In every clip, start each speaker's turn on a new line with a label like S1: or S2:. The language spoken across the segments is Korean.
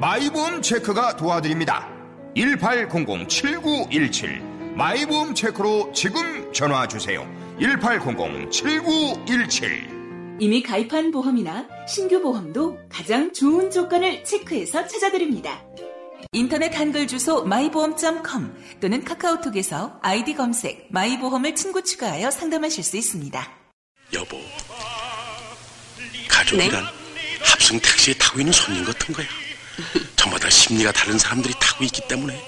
S1: 마이보험 체크가 도와드립니다 1800-7917 마이보험 체크로 지금 전화 주세요 1800-7917
S2: 이미 가입한 보험이나 신규 보험도 가장 좋은 조건을 체크해서 찾아드립니다. 인터넷 한글 주소 마이보험.com 또는 카카오톡에서 아이디 검색 마이보험을 친구 추가하여 상담하실 수 있습니다.
S3: 여보, 가족이란 합승 택시에 타고 있는 손님 같은 거야. 저마다 심리가 다른 사람들이 타고 있기 때문에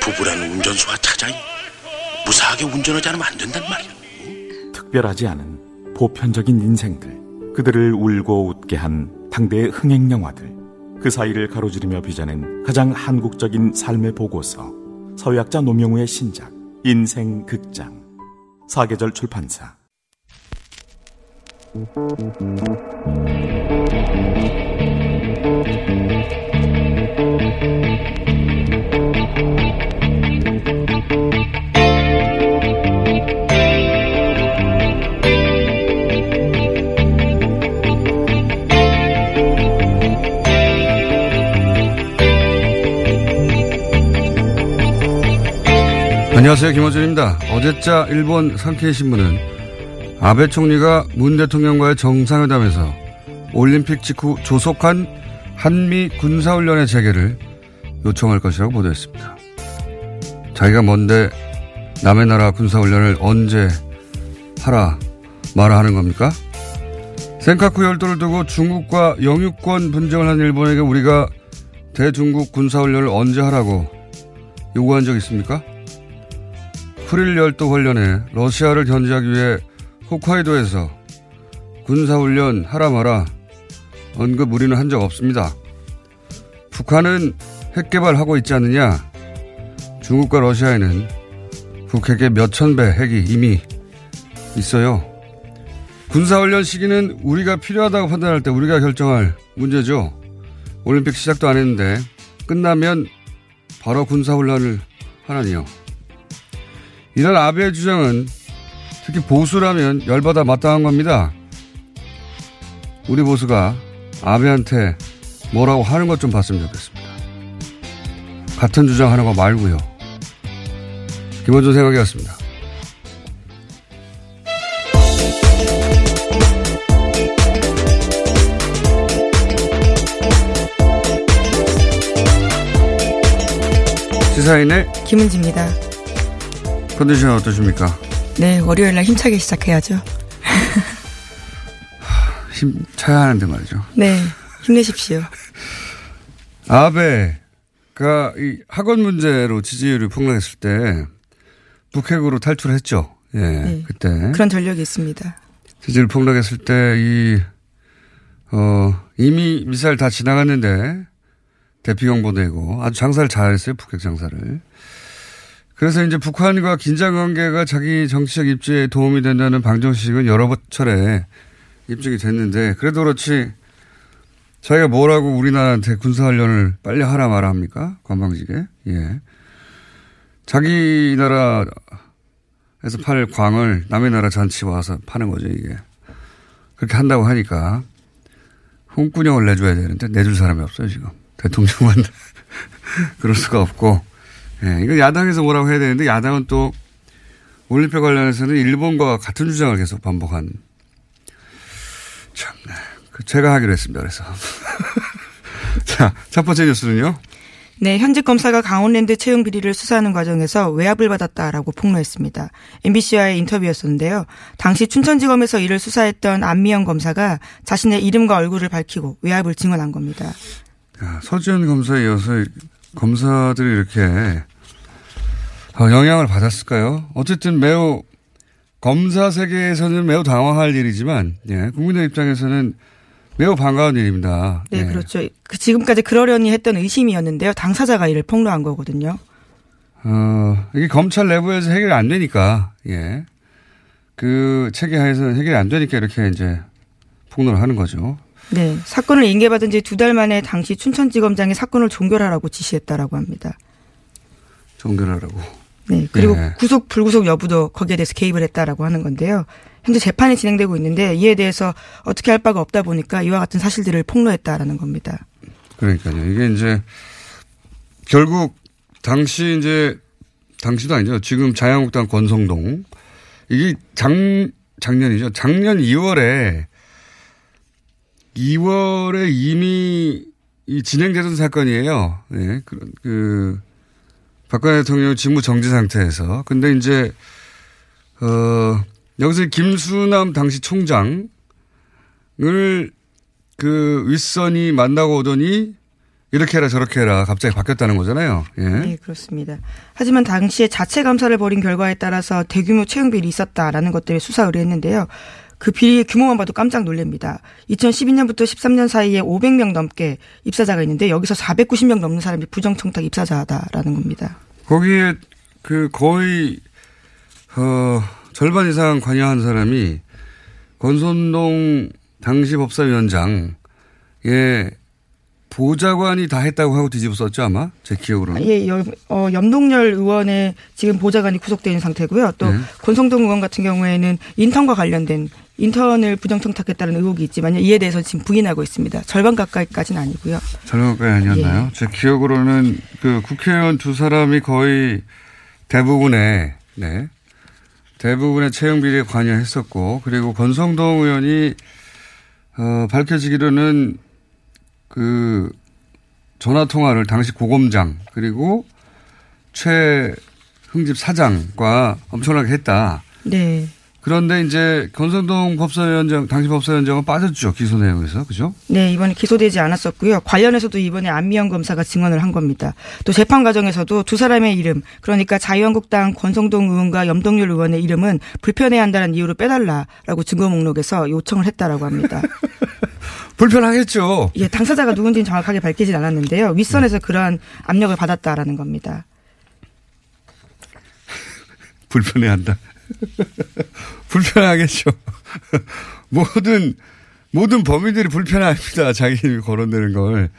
S3: 부부라는 운전수와 차장이 무사하게 운전하지 않으면 안 된단 말이야.
S4: 특별하지 않은 보편적인 인생들, 그들을 울고 웃게 한 당대의 흥행 영화들, 그 사이를 가로지르며 빚어낸 가장 한국적인 삶의 보고서, 서유학자 노명우의 신작 인생 극장, 사계절 출판사.
S5: 안녕하세요. 김호준입니다. 어제자 일본 산케이 신문은 아베 총리가 문 대통령과의 정상회담에서 올림픽 직후 조속한 한미 군사훈련의 재개를 요청할 것이라고 보도했습니다. 자기가 뭔데 남의 나라 군사훈련을 언제 하라 말아 하는 겁니까? 센카쿠 열도를 두고 중국과 영유권 분쟁을 한 일본에게 우리가 대중국 군사훈련을 언제 하라고 요구한 적 있습니까? 프릴 열도 관련해 러시아를 견제하기 위해 홋카이도에서 군사훈련 하라 마라 언급 우리는 한 적 없습니다. 북한은 핵 개발하고 있지 않느냐? 중국과 러시아에는 북핵의 몇천 배 핵이 이미 있어요. 군사훈련 시기는 우리가 필요하다고 판단할 때 우리가 결정할 문제죠. 올림픽 시작도 안 했는데 끝나면 바로 군사훈련을 하라니요. 이런 아베의 주장은 특히 보수라면 열받아 마땅한 겁니다. 우리 보수가 아베한테 뭐라고 하는 것 좀 봤으면 좋겠습니다. 같은 주장하는 거 말고요. 김원준 생각이었습니다. 시사인의
S6: 김은지입니다.
S5: 컨디션 어떠십니까?
S6: 네, 월요일 날 힘차게 시작해야죠.
S5: 힘차야 하는데 말이죠.
S6: 네, 힘내십시오.
S5: 아베가 이 학원 문제로 지지율이 폭락했을 때 북핵으로 탈출했죠. 예,
S6: 네,
S5: 그때
S6: 그런 전력이 있습니다.
S5: 지지율 폭락했을 때 이 어, 이미 미사일 다 지나갔는데 대피경 보내고 아주 장사를 잘했어요. 북핵 장사를. 그래서 이제 북한과 긴장 관계가 자기 정치적 입지에 도움이 된다는 방정식은 여러 차례 입증이 됐는데 그래도 그렇지 자기가 뭐라고 우리나라한테 군사훈련을 빨리 하라 말아 합니까? 관방직에. 예. 자기 나라에서 팔 광을 남의 나라 잔치 와서 파는 거죠, 이게. 그렇게 한다고 하니까 홍군형을 내줘야 되는데 내줄 사람이 없어요, 지금. 대통령은 그럴 수가 없고. 예, 이거 야당에서 뭐라고 해야 되는데 야당은 또 올림픽 관련해서는 일본과 같은 주장을 계속 반복한. 참, 네. 그 제가 하기로 했습니다. 그래서. 자, 첫 번째 뉴스는요.
S6: 네, 현직 검사가 강원랜드 채용 비리를 수사하는 과정에서 외압을 받았다라고 폭로했습니다. MBC와의 인터뷰였었는데요. 당시 춘천지검에서 이를 수사했던 안미영 검사가 자신의 이름과 얼굴을 밝히고 외압을 증언한 겁니다.
S5: 야, 서지현 검사에 이어서 검사들이 이렇게 어, 영향을 받았을까요? 어쨌든 매우 검사 세계에서는 매우 당황할 일이지만 예, 국민의 입장에서는 매우 반가운 일입니다.
S6: 네,
S5: 예.
S6: 그렇죠. 그 지금까지 그러려니 했던 의심이었는데요. 당사자가 이를 폭로한 거거든요.
S5: 어, 이게 검찰 내부에서 해결이 안 되니까, 예. 그 체계 하에서는 해결이 안 되니까 이렇게 이제 폭로를 하는 거죠.
S6: 네, 사건을 인계받은 지 두 달 만에 당시 춘천지검장이 사건을 종결하라고 지시했다라고 합니다.
S5: 종결하라고.
S6: 네, 그리고
S5: 예.
S6: 구속 불구속 여부도 거기에 대해서 개입을 했다라고 하는 건데요. 현재 재판이 진행되고 있는데 이에 대해서 어떻게 할 바가 없다 보니까 이와 같은 사실들을 폭로했다라는 겁니다.
S5: 그러니까요. 이게 이제 결국 당시 이제 당시도 아니죠. 지금 자유한국당 권성동 이게 작 작년이죠. 작년 2월에 2월에 이미 이 진행되던 사건이에요. 네, 그, 그 박근혜 대통령 직무 정지 상태에서 근데 이제 어 여기서 김수남 당시 총장을 그 윗선이 만나고 오더니 이렇게 해라 저렇게 해라 갑자기 바뀌었다는 거잖아요. 예.
S6: 네, 그렇습니다. 하지만 당시에 자체 감사를 벌인 결과에 따라서 대규모 채용 비리 있었다라는 것들을 수사 의뢰했는데요. 그 비리의 규모만 봐도 깜짝 놀랍니다. 2012년부터 13년 사이에 500명 넘게 입사자가 있는데 여기서 490명 넘는 사람이 부정청탁 입사자다라는 겁니다.
S5: 거기에 그 거의 어 절반 이상 관여한 사람이 권선동 당시 법사위원장의 보좌관이 다 했다고 하고 뒤집었었죠 아마 제 기억으로는.
S6: 예, 여- 어, 염동열 의원의 지금 보좌관이 구속되어 있는 상태고요. 또
S5: 네.
S6: 권성동 의원 같은 경우에는 인턴과 관련된 인턴을 부정청탁했다는 의혹이 있지만 이에 대해서 지금 부인하고 있습니다. 절반 가까이까지는 아니고요.
S5: 절반 가까이 아니었나요? 제 기억으로는 그 국회의원 두 사람이 거의 대부분의 네 대부분의 채용 비리에 관여했었고 그리고 권성동 의원이 어, 밝혀지기로는 그 전화 통화를 당시 고검장 그리고 최 흥집 사장과 엄청나게 했다.
S6: 네.
S5: 그런데 이제 권성동 법사위원장 당시 법사위원장은 빠졌죠 기소 내용에서 그죠?
S6: 네, 이번에 기소되지 않았었고요. 관련해서도 이번에 안미영 검사가 증언을 한 겁니다. 또 재판 과정에서도 두 사람의 이름, 그러니까 자유한국당 권성동 의원과 염동열 의원의 이름은 불편해한다는 이유로 빼달라라고 증거 목록에서 요청을 했다라고 합니다.
S5: 불편하겠죠.
S6: 예, 당사자가 누군지는 정확하게 밝히진 않았는데요. 윗선에서 그러한 압력을 받았다라는 겁니다.
S5: 불편해한다. 불편하겠죠. 모든 모든 범인들이 불편합니다. 자기 거론되는 걸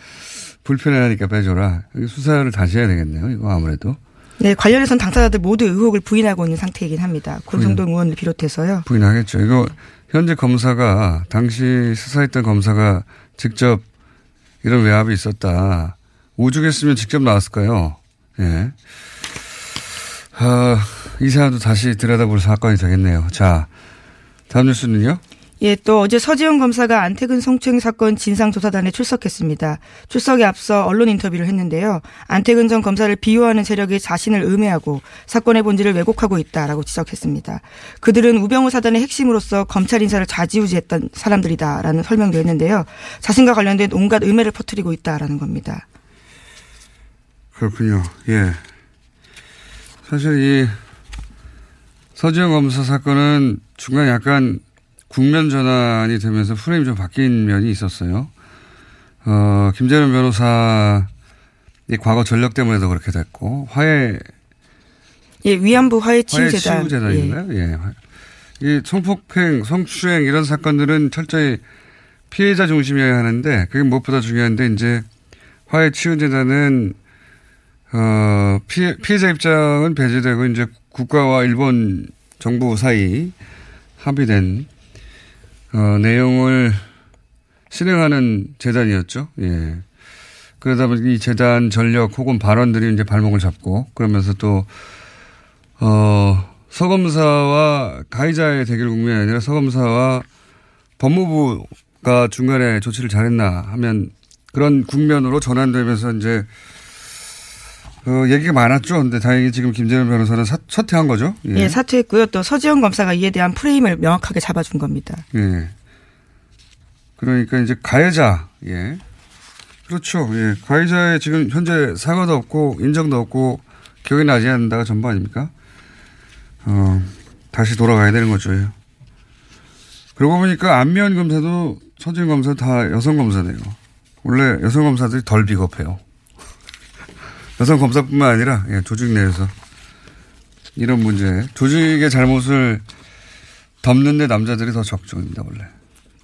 S5: 불편해하니까 빼줘라. 수사를 다시 해야 되겠네요. 이거 아무래도
S6: 네, 관련해서는 당사자들 모두 의혹을 부인하고 있는 상태이긴 합니다. 권성동 의원을 비롯해서요.
S5: 부인하겠죠. 이거 현재 검사가 당시 수사했던 검사가 직접 이런 외압이 있었다. 오죽했으면 직접 나왔을까요? 예. 아, 이 사안도 다시 들여다볼 사건이 되겠네요. 자, 다음 뉴스는요?
S6: 예, 또 어제 서지영 검사가 안태근 성추행 사건 진상조사단에 출석했습니다. 출석에 앞서 언론 인터뷰를 했는데요. 안태근 전 검사를 비호하는 세력이 자신을 음해하고 사건의 본질을 왜곡하고 있다라고 지적했습니다. 그들은 우병우 사단의 핵심으로서 검찰 인사를 좌지우지했던 사람들이다라는 설명도 했는데요. 자신과 관련된 온갖 음해를 퍼뜨리고 있다라는 겁니다.
S5: 그렇군요. 예. 사실 이 서지영 검사 사건은 중간에 약간 국면 전환이 되면서 프레임이 좀 바뀐 면이 있었어요. 어, 김재현 변호사의 과거 전력 때문에도 그렇게 됐고, 화해,
S6: 예, 위안부 화해 치유재단.
S5: 화해 치유재단인가요? 예. 이 성폭행, 성추행 이런 사건들은 철저히 피해자 중심이어야 하는데, 그게 무엇보다 중요한데, 이제 화해 치유재단은 어, 피해, 피해자 입장은 배제되고 이제 국가와 일본 정부 사이 합의된 어, 내용을 실행하는 재단이었죠. 예. 그러다 보니 이 재단 전력 혹은 발언들이 이제 발목을 잡고 그러면서 또, 어, 서검사와 가해자의 대결 국면이 아니라 서검사와 법무부가 중간에 조치를 잘했나 하면 그런 국면으로 전환되면서 이제 어, 얘기가 많았죠. 근데 다행히 지금 김재현 변호사는 사, 사퇴한 거죠.
S6: 예. 사퇴했고요. 또 서지영 검사가 이에 대한 프레임을 명확하게 잡아준 겁니다.
S5: 예. 그러니까 이제 가해자, 예. 그렇죠. 예. 가해자의 지금 현재 사과도 없고 인정도 없고 기억이 나지 않는다가 전부 아닙니까? 어, 다시 돌아가야 되는 거죠. 예. 그러고 보니까 안면 검사도 서지영 검사 다 여성 검사네요. 원래 여성 검사들이 덜 비겁해요. 여성 검사뿐만 아니라 예, 조직 내에서 이런 문제 조직의 잘못을 덮는데 남자들이 더 적중입니다 원래.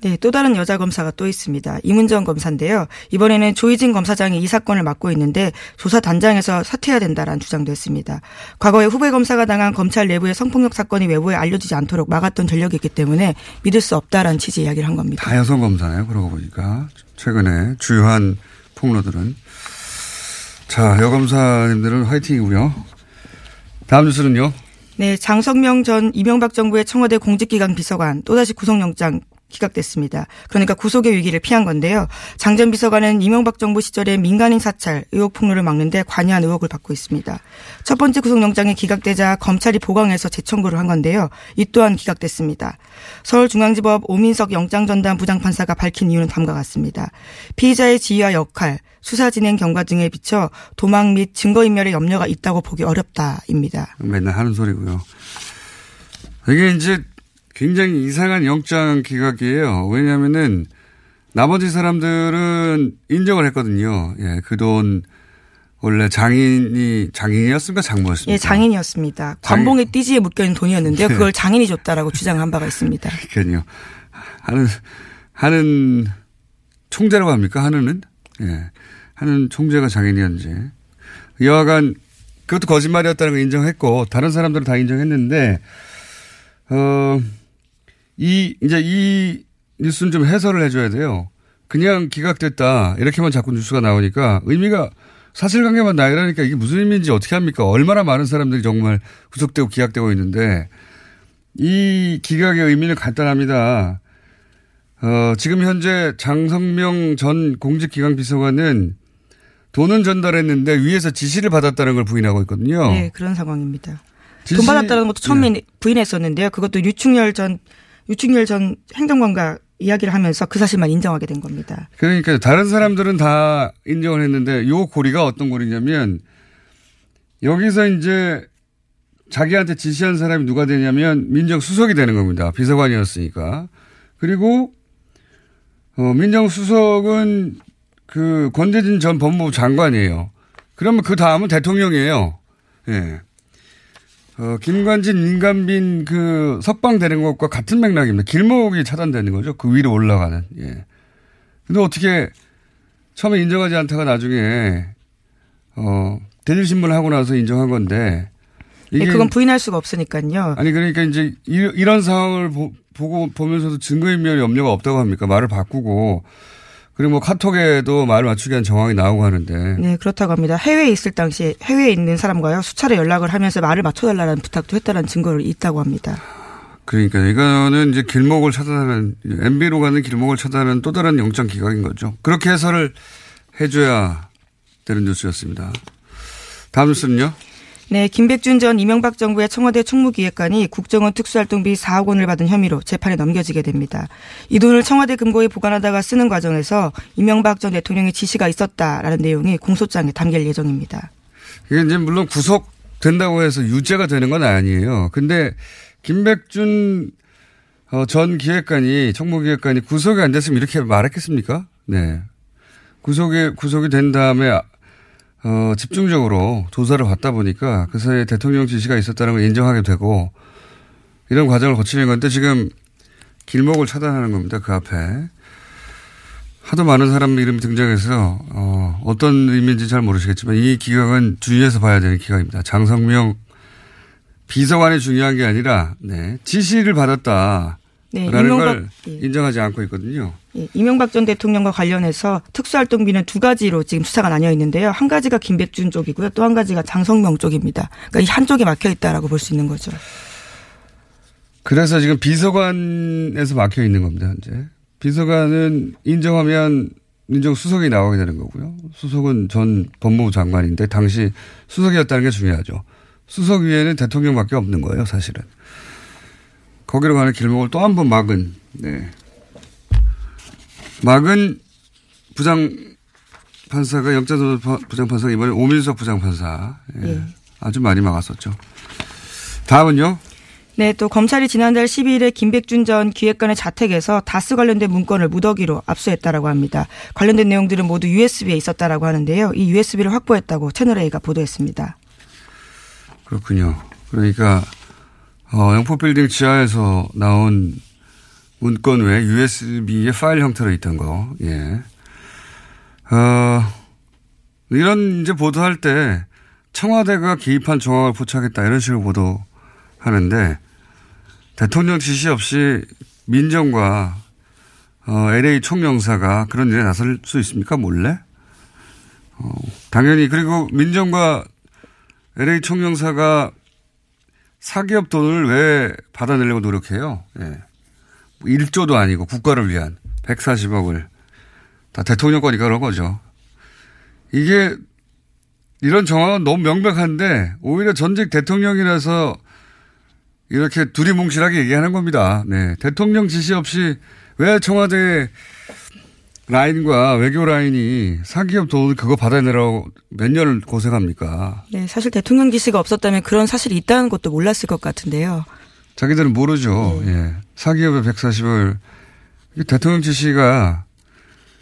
S6: 네, 또 다른 여자 검사가 또 있습니다. 이문정 검사인데요. 이번에는 조희진 검사장이 이 사건을 맡고 있는데 조사 단장에서 사퇴해야 된다라는 주장도 했습니다. 과거에 후배 검사가 당한 검찰 내부의 성폭력 사건이 외부에 알려지지 않도록 막았던 전력이 있기 때문에 믿을 수 없다라는 취지의 이야기를 한 겁니다.
S5: 다 여성 검사네요. 그러고 보니까 최근에 주요한 폭로들은 자 여검사님들은 화이팅이고요. 다음 뉴스는요.
S6: 네, 장성명 전 이명박 정부의 청와대 공직기강 비서관 또다시 구속영장 기각됐습니다. 그러니까 구속의 위기를 피한 건데요. 장 전 비서관은 이명박 정부 시절에 민간인 사찰 의혹 폭로를 막는데 관여한 의혹을 받고 있습니다. 첫 번째 구속영장이 기각되자 검찰이 보강해서 재청구를 한 건데요. 이 또한 기각됐습니다. 서울중앙지법 오민석 영장전담 부장판사가 밝힌 이유는 다음과 같습니다. 피의자의 지위와 역할, 수사 진행 경과 등에 비춰 도망 및 증거인멸의 염려가 있다고 보기 어렵다입니다.
S5: 맨날 하는 소리고요. 이게 이제 굉장히 이상한 영장 기각이에요. 왜냐하면은 나머지 사람들은 인정을 했거든요. 예, 그 돈 원래 장인이 장인이었습니까 장모였습니까?
S6: 예, 장인이었습니다. 관봉의 띠지에 묶여 있는 돈이었는데요.
S5: 네.
S6: 그걸 장인이 줬다라고 주장한 바가 있습니다.
S5: 그러니까요. 하는 하는 총재라고 합니까? 하는은 예, 하는 총재가 장인이었는지 여하간 그것도 거짓말이었다는 걸 인정했고 다른 사람들은 다 인정했는데 어. 이, 이제 이 뉴스는 좀 해설을 해줘야 돼요. 그냥 기각됐다. 이렇게만 자꾸 뉴스가 나오니까 의미가 사실관계만 나열하니까 이게 무슨 의미인지 어떻게 합니까? 얼마나 많은 사람들이 정말 구속되고 기각되고 있는데 이 기각의 의미는 간단합니다. 어, 지금 현재 장성명 전 공직기강 비서관은 돈은 전달했는데 위에서 지시를 받았다는 걸 부인하고 있거든요.
S6: 네, 그런 상황입니다.
S5: 지시-
S6: 돈 받았다는 것도 처음에
S5: 네.
S6: 부인했었는데요. 그것도 유충열 전 유충열 전 행정관과 이야기를 하면서 그 사실만 인정하게 된 겁니다.
S5: 그러니까 다른 사람들은 다 인정을 했는데 요 고리가 어떤 고리냐면 여기서 이제 자기한테 지시한 사람이 누가 되냐면 민정수석이 되는 겁니다. 비서관이었으니까. 그리고 어, 민정수석은 그 권재진 전 법무부 장관이에요. 그러면 그 다음은 대통령이에요. 예. 어, 김관진, 민간빈 그 석방되는 것과 같은 맥락입니다. 길목이 차단되는 거죠. 그 위로 올라가는. 예. 근데 어떻게 처음에 인정하지 않다가 나중에 어, 대질 신문을 하고 나서 인정한 건데
S6: 네, 그건 부인할 수가 없으니까요.
S5: 아니 그러니까 이제 이, 이런 상황을 보, 고 보면서도 증거인멸 염려가 없다고 합니까? 말을 바꾸고 그리고 뭐 카톡에도 말을 맞추기 위한 정황이 나오고 하는데
S6: 네, 그렇다고 합니다. 해외에 있을 당시 해외에 있는 사람과요 수차례 연락을 하면서 말을 맞춰달라는 부탁도 했다는 증거를 있다고 합니다.
S5: 그러니까 이거는 이제 길목을 차단하는 MB로 가는 길목을 차단하는 또 다른 영장 기각인 거죠. 그렇게 해설을 해줘야 되는 뉴스였습니다. 다음 뉴스는요?
S6: 네, 김백준 전 이명박 정부의 청와대 총무기획관이 국정원 특수활동비 4억 원을 받은 혐의로 재판에 넘겨지게 됩니다. 이 돈을 청와대 금고에 보관하다가 쓰는 과정에서 이명박 전 대통령의 지시가 있었다라는 내용이 공소장에 담길 예정입니다.
S5: 이게 이제 물론 구속된다고 해서 유죄가 되는 건 아니에요. 근데 김백준 어, 전 기획관이 총무기획관이 구속이 안 됐으면 이렇게 말했겠습니까? 네. 구속이 구속이 된 다음에 어, 집중적으로 조사를 받다 보니까 그 사이에 대통령 지시가 있었다는 걸 인정하게 되고 이런 과정을 거치는 건데 지금 길목을 차단하는 겁니다. 그 앞에. 하도 많은 사람 이름이 등장해서 어, 어떤 의미인지 잘 모르시겠지만 이 기각은 주의해서 봐야 되는 기각입니다. 장성명 비서관이 중요한 게 아니라 네, 지시를 받았다 라는
S6: 네, 이명박-
S5: 걸
S6: 예.
S5: 인정하지 않고 있거든요.
S6: 예, 이명박 전 대통령과 관련해서 특수활동비는 두 가지로 지금 수사가 나뉘어 있는데요. 한 가지가 김백준 쪽이고요. 또 한 가지가 장성명 쪽입니다. 그러니까 이 한쪽이 막혀 있다라고 볼 수 있는 거죠.
S5: 그래서 지금 비서관에서 막혀 있는 겁니다, 현재. 비서관은 인정하면 민정수석이 나오게 되는 거고요. 수석은 전 법무부 장관인데 당시 수석이었다는 게 중요하죠. 수석 위에는 대통령밖에 없는 거예요, 사실은. 거기로 가는 길목을 또 한 번 막은, 네. 막은 부장 판사가 영자도 부장 판사가 이번에 오민석 부장 판사. 예.
S6: 예.
S5: 아주 많이 막았었죠. 다음은요?
S6: 네, 또 검찰이 지난달 12일에 김백준 전 기획관의 자택에서 다스 관련된 문건을 무더기로 압수했다라고 합니다. 관련된 내용들은 모두 USB에 있었다라고 하는데요. 이 USB를 확보했다고 채널A가 보도했습니다.
S5: 그렇군요. 그러니까 어, 영포빌딩 지하에서 나온 문건 외에 USB의 파일 형태로 있던 거. 예. 어, 이런 이제 보도할 때 청와대가 기입한 정황을 포착했다 이런 식으로 보도하는데 대통령 지시 없이 민정과 어, LA 총영사가 그런 일에 나설 수 있습니까? 몰래? 어, 당연히 그리고 민정과 LA 총영사가 사기업 돈을 왜 받아내려고 노력해요? 예. 1조도 아니고 국가를 위한 140억을 다 대통령 거니까 그런 거죠. 이게 이런 정황은 너무 명백한데 오히려 전직 대통령이라서 이렇게 두리뭉실하게 얘기하는 겁니다. 네. 대통령 지시 없이 왜 청와대 라인과 외교 라인이 사기업 돈을 그거 받아내라고 몇 년을 고생합니까?
S6: 네, 사실 대통령 지시가 없었다면 그런 사실이 있다는 것도 몰랐을 것 같은데요.
S5: 자기들은 모르죠. 예. 사기업의 140을 대통령 지시가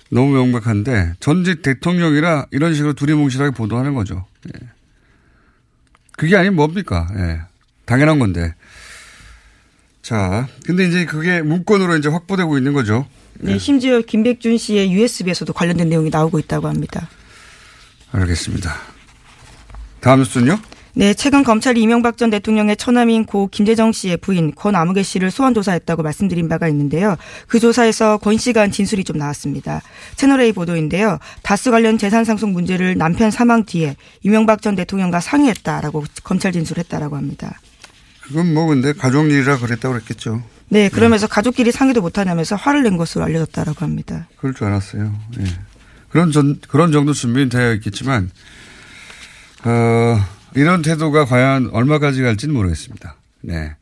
S5: 너무 명백한데 전직 대통령이라 이런 식으로 두리뭉실하게 보도하는 거죠. 예. 그게 아니면 뭡니까? 예. 당연한 건데. 자, 근데 이제 그게 문건으로 이제 확보되고 있는 거죠.
S6: 네, 심지어 김백준 씨의 USB에서도 관련된 내용이 나오고 있다고 합니다.
S5: 알겠습니다. 다음 뉴스는요?
S6: 네, 최근 검찰이 이명박 전 대통령의 처남인 고 김대정 씨의 부인 권 아무개 씨를 소환 조사했다고 말씀드린 바가 있는데요. 그 조사에서 권 씨가 한 진술이 좀 나왔습니다. 채널A 보도인데요. 다스 관련 재산 상속 문제를 남편 사망 뒤에 이명박 전 대통령과 상의했다라고 검찰 진술했다라고 합니다.
S5: 그건 뭐 근데 가족 일이라 그랬다고 그랬겠죠.
S6: 네, 그러면서 가족끼리 상의도 못하냐면서 화를 낸 것으로 알려졌다라고 합니다.
S5: 그럴 줄 알았어요. 예. 그런 전, 그런 정도 준비는 되어 있겠지만, 어, 이런 태도가 과연 얼마까지 갈지는 모르겠습니다. 네.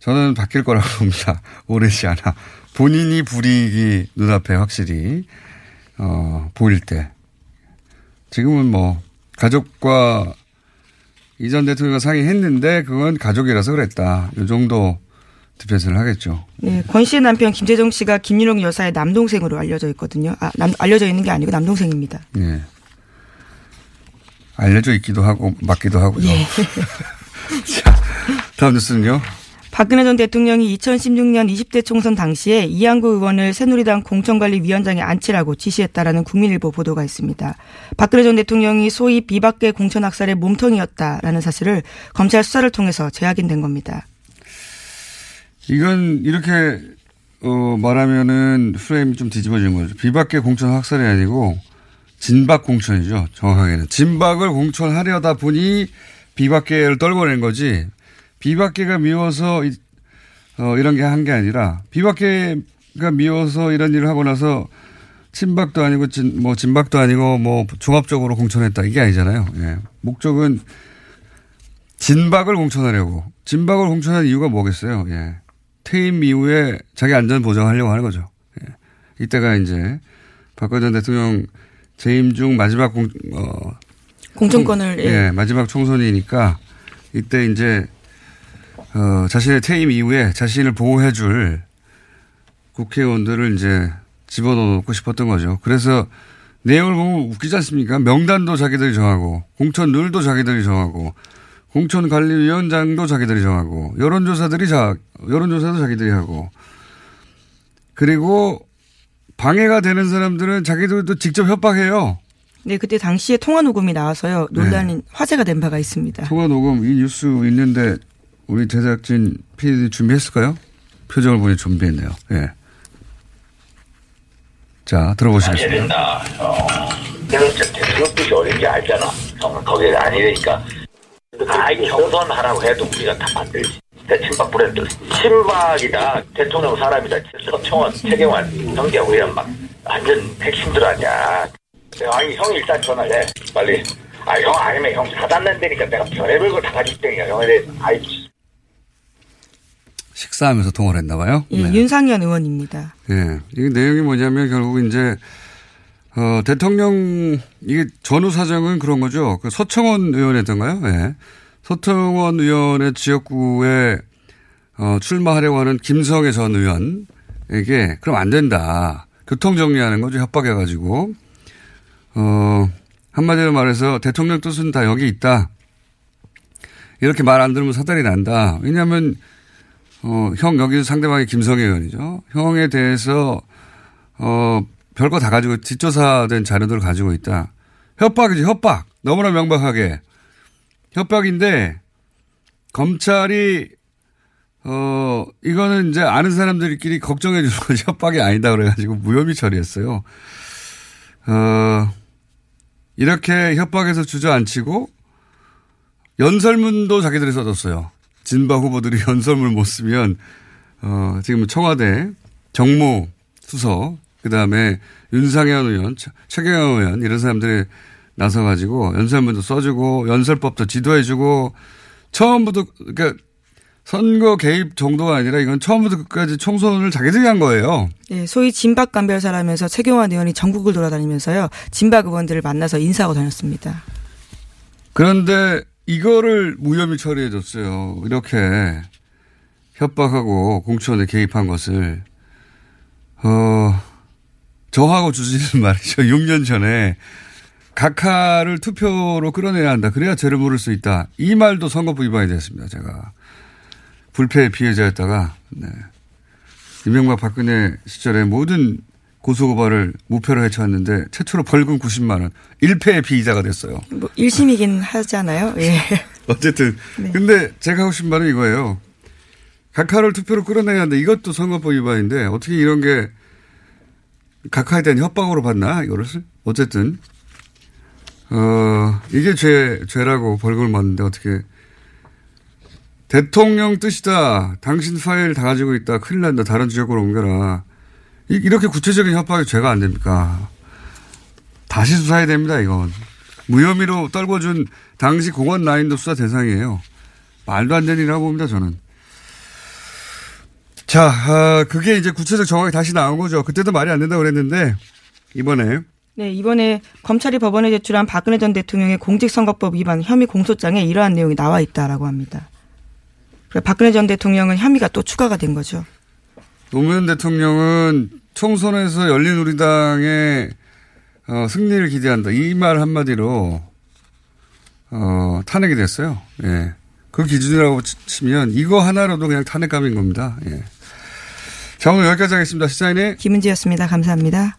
S5: 저는 바뀔 거라고 봅니다. 오래지 않아. 본인이 불이익이 눈앞에 확실히, 어, 보일 때. 지금은 뭐, 가족과 이전 대통령과 상의했는데 그건 가족이라서 그랬다. 이 정도 디펜스를 하겠죠.
S6: 네, 권 씨의 남편 김재정 씨가 김윤옥 여사의 남동생으로 알려져 있거든요. 아, 남, 알려져 있는 게 아니고 남동생입니다.
S5: 네. 알려져 있기도 하고 맞기도 하고요.
S6: 예.
S5: 자, 다음 뉴스는요.
S6: 박근혜 전 대통령이 2016년 20대 총선 당시에 이양구 의원을 새누리당 공천관리위원장에 앉히라고 지시했다라는 국민일보 보도가 있습니다. 박근혜 전 대통령이 소위 비박계 공천 학살의 몸통이었다라는 사실을 검찰 수사를 통해서 재확인된 겁니다.
S5: 이건 이렇게 어, 말하면은 프레임이 좀 뒤집어진 거죠. 비박계 공천 학살이 아니고 진박 공천이죠. 정확하게는 진박을 공천하려다 보니 비박계를 떨궈낸 거지. 비박계가 미워서 이, 어, 이런 게 한 게 아니라 비박계가 미워서 이런 일을 하고 나서 친박도 아니고 진, 뭐 진박도 아니고 뭐 종합적으로 공천했다 이게 아니잖아요. 예. 목적은 진박을 공천하려고 진박을 공천한 이유가 뭐겠어요. 예. 퇴임 이후에 자기 안전 보장하려고 하는 거죠. 예. 이때가 이제 박근혜 전 대통령 재임 중 마지막 공, 어,
S6: 공천권을
S5: 총, 예. 마지막 총선이니까 이때 이제 어, 자신의 퇴임 이후에 자신을 보호해줄 국회의원들을 이제 집어넣고 싶었던 거죠. 그래서 내용을 보면 웃기지 않습니까? 명단도 자기들이 정하고, 공천 룰도 자기들이 정하고, 공천관리위원장도 자기들이 정하고, 여론조사들이 자, 여론조사도 자기들이 하고, 그리고 방해가 되는 사람들은 자기들도 직접 협박해요.
S6: 네, 그때 당시에 통화 녹음이 나와서요. 논란이 네. 화제가 된 바가 있습니다.
S5: 통화 녹음 이 뉴스 있는데 우리 제작진 PD 준비했을까요? 표정을 보니 준비했네요. 예. 자, 들어보시겠습니다.
S7: 된다. 어. 대통령 뜻이 어딘지 알잖아. 어, 거기에 아니니까. 아, 경선하라고 해도 우리가 다 만들지. 대친박 브랜드. 친박이다. 대통령 사람이다. 청원, 최경환, 정기하고 이런 막 완전 핵심들 아니야. 아니 형이 일단 전화해 빨리. 아 형 아니면 형 사단난다니까 내가 별의별 걸다 가지고 있다니까 형에 대해 아이
S5: 식사하면서 통화를 했나 봐요.
S6: 예, 윤상현 의원입니다.
S5: 예. 이게 내용이 뭐냐면 결국 이제 어, 대통령 이게 전후 사정은 그런 거죠. 그 서청원 의원이었던가요? 예. 서청원 의원의 지역구에 어, 출마하려고 하는 김성애 전 의원에게 그럼 안 된다. 교통 정리하는 거죠. 협박해가지고 어, 한마디로 말해서 대통령 뜻은 다 여기 있다. 이렇게 말 안 들으면 사달이 난다. 왜냐하면 어, 형 여기서 상대방이 김성애 의원이죠. 형에 대해서 어, 별거 다 가지고 뒷조사된 자료들을 가지고 있다. 협박이지 협박. 너무나 명백하게 협박인데 검찰이 어 이거는 이제 아는 사람들끼리 걱정해 주는 거지 협박이 아니다 그래가지고 무혐의 처리했어요. 어 이렇게 협박해서 주저앉히고 연설문도 자기들이 써줬어요. 진바 후보들이 연설문 못 쓰면 어 지금 청와대 정무 수석 그다음에 윤상현 의원, 최경영 의원 이런 사람들이 나서가지고 연설문도 써주고 연설법도 지도해주고 처음부터 그러니까 선거 개입 정도가 아니라 이건 처음부터 끝까지 총선을 자기들이 한 거예요.
S6: 예, 소위 진박 감별사라면서 최경환 의원이 전국을 돌아다니면서요 진박 의원들을 만나서 인사하고 다녔습니다.
S5: 그런데 이거를 무혐의 처리해줬어요. 이렇게 협박하고 공천에 개입한 것을 어 저하고 주진는 말이죠. 6년 전에 각하를 투표로 끌어내야 한다. 그래야 죄를 물을 수 있다. 이 말도 선거법 위반이 됐습니다. 제가 불패 피해자였다가 네. 이명박 박근혜 시절에 모든 고소고발을 무패로 해쳤는데 최초로 벌금 90만 원 1패의 피의자가 됐어요.
S6: 뭐 1심이긴 하잖아요. 예.
S5: 어쨌든
S6: 네.
S5: 근데 제가 하고 싶은 말은 이거예요. 각하를 투표로 끌어내야 하는데 이것도 선거법 위반인데 어떻게 이런 게 각하에 대한 협박으로 봤나 이거를 어쨌든 어 이게 죄 죄라고 벌금을 맞는데 어떻게. 대통령 뜻이다. 당신 파일 다 가지고 있다. 큰일 난다. 다른 지역으로 옮겨라. 이, 이렇게 구체적인 협박이 죄가 안 됩니까? 다시 수사해야 됩니다 이건. 무혐의로 떨궈준 당시 공원 라인도 수사 대상이에요. 말도 안 되는 일이라고 봅니다 저는. 자, 아, 그게 이제 구체적 정황이 다시 나온 거죠. 그때도 말이 안 된다고 그랬는데, 이번에.
S6: 네, 이번에 검찰이 법원에 제출한 박근혜 전 대통령의 공직선거법 위반 혐의 공소장에 이러한 내용이 나와 있다라고 합니다. 박근혜 전 대통령은 혐의가 또 추가가 된 거죠.
S5: 노무현 대통령은 총선에서 열린 우리당의 어, 승리를 기대한다. 이 말 한마디로 어, 탄핵이 됐어요. 예. 그 기준이라고 치면 이거 하나로도 그냥 탄핵감인 겁니다. 예. 자, 오늘 여기까지 하겠습니다. 시사인의
S6: 김은지였습니다. 감사합니다.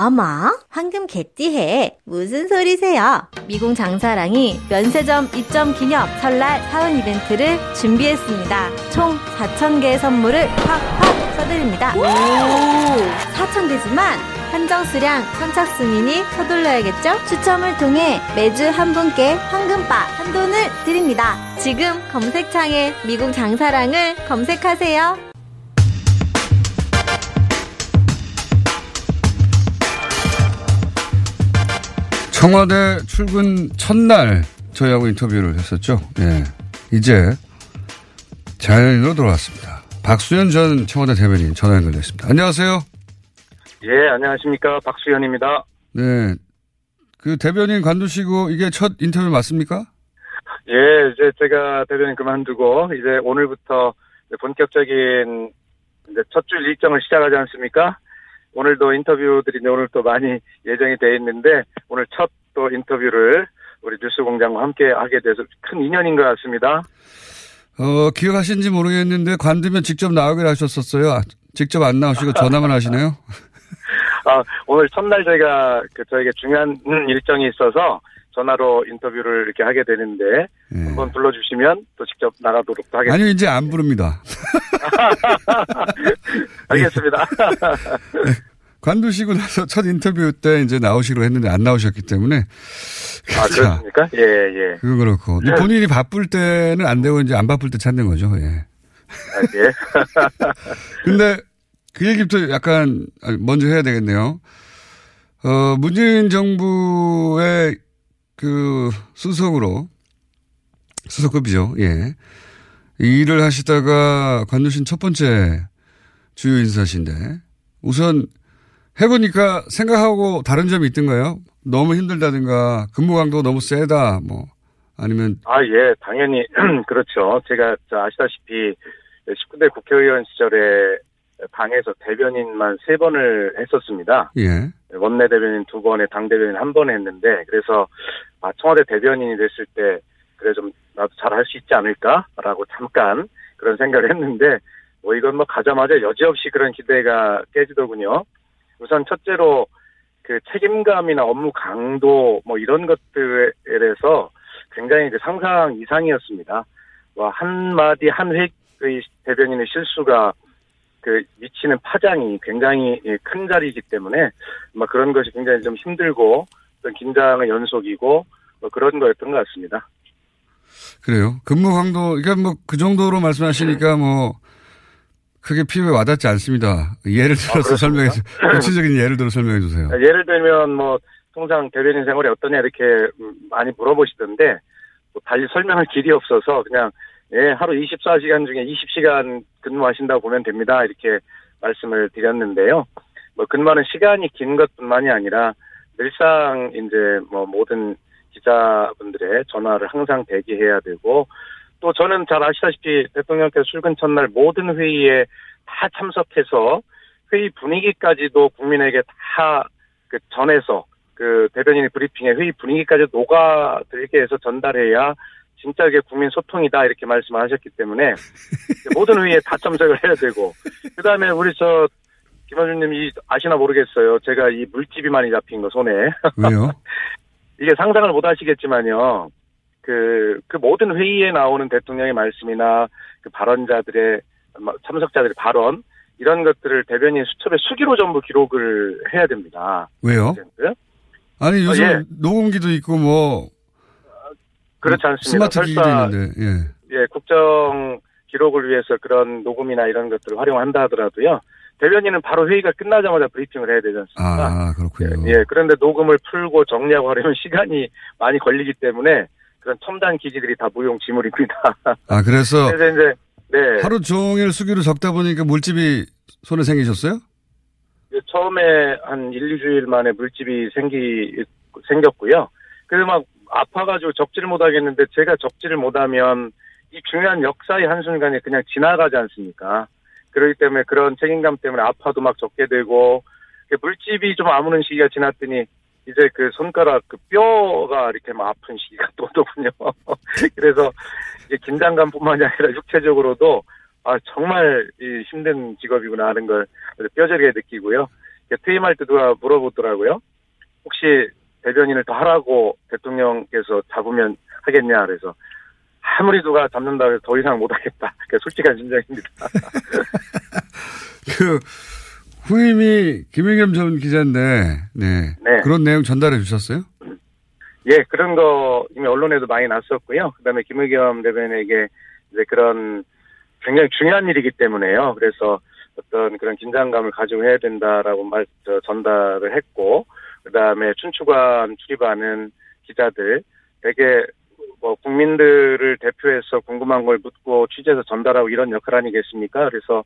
S8: 어머, 황금 개띠해. 무슨 소리세요? 미궁 장사랑이 면세점 입점 기념 설날 사은 이벤트를 준비했습니다. 총 4,000개의 선물을 팍팍 써드립니다. 오! 4,000개지만 한정 수량 선착순이니 서둘러야겠죠? 추첨을 통해 매주 한 분께 황금바 한 돈을 드립니다. 지금 검색창에 미궁 장사랑을 검색하세요.
S5: 청와대 출근 첫날 저희하고 인터뷰를 했었죠. 예. 이제 자연인으로 돌아왔습니다. 박수현 전 청와대 대변인 전화 연결됐습니다. 안녕하세요.
S9: 예, 안녕하십니까. 박수현입니다.
S5: 네. 그 대변인 관두시고 이게 첫 인터뷰 맞습니까?
S9: 예, 이제 제가 대변인 그만두고 이제 오늘부터 본격적인 이제 첫 줄 일정을 시작하지 않습니까? 오늘도 인터뷰들이 오늘 또 많이 예정이 돼 있는데 오늘 첫 또 인터뷰를 우리 뉴스공장과 함께 하게 돼서 큰 인연인 것 같습니다.
S5: 어, 기억하시는지 모르겠는데 관두면 직접 나오기로 하셨었어요. 아, 직접 안 나오시고 전화만 하시네요.
S9: 아, 오늘 첫날 저희가 그 저에게 중요한 일정이 있어서 전화로 인터뷰를 이렇게 하게 되는데 한번 불러주시면 또 직접 나가도록 하겠습니다.
S5: 아니요, 이제 안 부릅니다.
S9: 알겠습니다.
S5: 관두시고 나서 첫 인터뷰 때 이제 나오시기로 했는데 안 나오셨기 때문에.
S9: 아, 그렇습니까? 예, 예.
S5: 그건 그렇고. 근데 본인이 바쁠 때는 안 되고 이제 안 바쁠 때 찾는 거죠, 예.
S9: 아, 예.
S5: 근데 그 얘기부터 약간 먼저 해야 되겠네요. 어, 문재인 정부의 그 수석으로 수석급이죠. 예. 이 일을 하시다가 관두신 첫 번째 주요 인사신데 우선 해보니까 생각하고 다른 점이 있던가요? 너무 힘들다든가 근무 강도 너무 세다 뭐 아니면
S9: 아, 예, 당연히, 그렇죠. 제가 저 아시다시피 19대 국회의원 시절에 당에서 대변인만 세 번을 했었습니다.
S5: 예.
S9: 원내 대변인 두 번에 당 대변인 한 번 했는데, 그래서, 아, 청와대 대변인이 됐을 때, 그래, 좀, 나도 잘 할 수 있지 않을까라고 잠깐 그런 생각을 했는데, 뭐, 이건 뭐, 가자마자 여지없이 그런 기대가 깨지더군요. 우선 첫째로, 그 책임감이나 업무 강도, 뭐, 이런 것들에 대해서 굉장히 그 상상 이상이었습니다. 뭐, 한마디 한 회의 대변인의 실수가 그 미치는 파장이 굉장히 큰 자리이기 때문에 뭐 그런 것이 굉장히 좀 힘들고 긴장의 연속이고 뭐 그런 거였던 것 같습니다.
S5: 그래요. 근무 강도 그러니까 뭐 그 정도로 말씀하시니까 뭐 크게 피부에 와닿지 않습니다. 예를 들어서 설명해 주 구체적인 예를 들어 설명해 주세요.
S9: 예를 들면 뭐 통상 대변인 생활이 어떠냐 이렇게 음, 많이 물어보시던데 뭐 달리 설명할 길이 없어서 그냥 예, 하루 24시간 중에 20시간 근무하신다고 보면 됩니다. 이렇게 말씀을 드렸는데요. 뭐 근무하는 시간이 긴 것뿐만이 아니라 늘상 이제 뭐 모든 기자분들의 전화를 항상 대기해야 되고 또 저는 잘 아시다시피 대통령께서 출근 첫날 모든 회의에 다 참석해서 회의 분위기까지도 국민에게 다 그 전해서 그 대변인의 브리핑에 회의 분위기까지 녹아들게 해서 전달해야 진짜 이게 국민 소통이다 이렇게 말씀하셨기 때문에 모든 회의에 다 참석을 해야 되고 그 다음에 우리 저 김원준님이 아시나 모르겠어요. 제가 이 물집이 많이 잡힌 거 손에
S5: 왜요?
S9: 이게 상상을 못 하시겠지만요. 그, 그 모든 회의에 나오는 대통령의 말씀이나 그 발언자들의 뭐 참석자들의 발언 이런 것들을 대변인 수첩에 수기로 전부 기록을 해야 됩니다.
S5: 왜요? 아니 요즘
S9: 어, 예.
S5: 녹음기도 있고 뭐
S9: 그렇지 않습니다.
S5: 스마트
S9: 설사
S5: 예.
S9: 예, 국정 기록을 위해서 그런 녹음이나 이런 것들을 활용한다 하더라도요. 대변인은 바로 회의가 끝나자마자 브리핑을 해야 되지 않습니까?
S5: 아 그렇군요.
S9: 예, 그런데 녹음을 풀고 정리하고 하려면 시간이 많이 걸리기 때문에 그런 첨단 기기들이 다 무용 지물입니다.
S5: 아 그래서
S9: 그래서 이제 네.
S5: 하루 종일 수기로 적다 보니까 물집이 손에 생기셨어요?
S9: 예, 처음에 한 1, 2주일 만에 물집이 생기 생겼고요. 그래서 막 아파가지고 적지를 못하겠는데 제가 적지를 못하면 이 중요한 역사의 한순간에 그냥 지나가지 않습니까? 그렇기 때문에 그런 책임감 때문에 아파도 막 적게 되고 물집이 좀 아무는 시기가 지났더니 이제 그 손가락 그 뼈가 이렇게 막 아픈 시기가 또 오더군요. 그래서 긴장감뿐만이 아니라 육체적으로도 아 정말 이 힘든 직업이구나 하는 걸 뼈저리게 느끼고요. 퇴임할 때 누가 물어보더라고요. 혹시 대변인을 더 하라고 대통령께서 잡으면 하겠냐 그래서 아무리 누가 잡는다 해서 더 이상 못 하겠다. 그게 솔직한 심정입니다.
S5: 그 후임이 김영겸 전 기자인데 네.
S9: 네.
S5: 그런 내용 전달해 주셨어요?
S9: 예, 그런 거 이미 언론에도 많이 났었고요. 그다음에 김의겸 대변에게 이제 그런 굉장히 중요한 일이기 때문에요. 그래서 어떤 그런 긴장감을 가지고 해야 된다라고 말 저, 전달을 했고, 그다음에 춘추관 출입하는 기자들 되게 뭐 국민들을 대표해서 궁금한 걸 묻고 취재해서 전달하고 이런 역할 아니겠습니까? 그래서